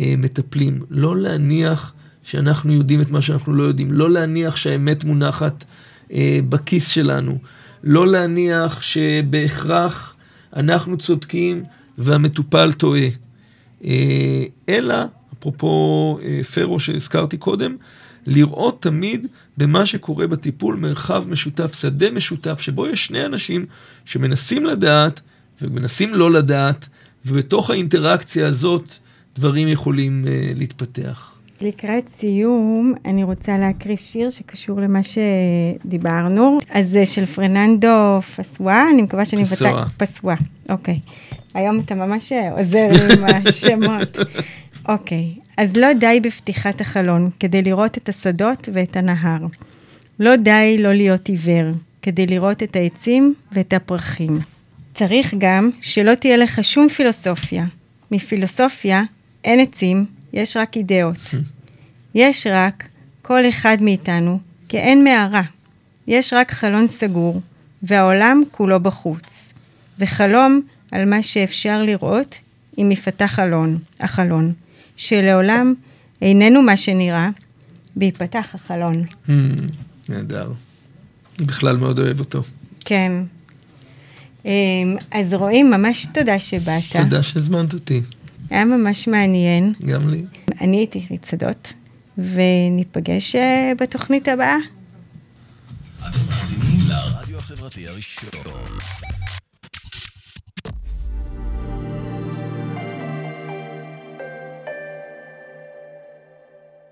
אה, מטפלים. לא להניח שאנחנו יודעים את מה שאנחנו לא יודעים. לא להניח שהאמת מונחת אה, בכיס שלנו. לא להניח שבהכרח אנחנו צודקים והמטופל טועה. אה, אלא, אפרופו אה, פרו שהזכרתי קודם, לראות תמיד במה שקורה בטיפול מרחב משותף, שדה משותף, שבו יש שני אנשים שמנסים לדעת ומנסים לא לדעת, ובתוך האינטראקציה הזאת דברים יכולים אה, להתפתח. לקראת סיום, אני רוצה להקריא שיר שקשור למה שדיברנו. אז זה של פרננדו פסווה, אני מקווה שאני פסואה. מבטאת... פסווה, אוקיי. היום אתה ממש עוזר לי עם השמות. אוקיי, אז לא די בפתיחת החלון כדי לראות את השדות ואת הנהר. לא די לא להיות עיוור כדי לראות את העצים ואת הפרחים. צריך גם שלא תהיה לך שום פילוסופיה. מפילוסופיה אין עצים, יש רק אידאות. יש רק כל אחד מאיתנו כאין מערה. יש רק חלון סגור, והעולם כולו בחוץ. וחלום על מה שאפשר לראות אם יפתח חלון, החלון, שלעולם איננו מה שנראה, וייפתח החלון. Hmm, נהדר. אני בכלל מאוד אוהב אותו. כן. אמ, אז רואים, ממש תודה שבאת. תודה שהזמנת אותי, היה ממש מעניין. גם לי. אני הייתי ריצדות, וניפגש אה, בתוכנית הבאה. אתם מאזינים לרדיו החברתי הראשון.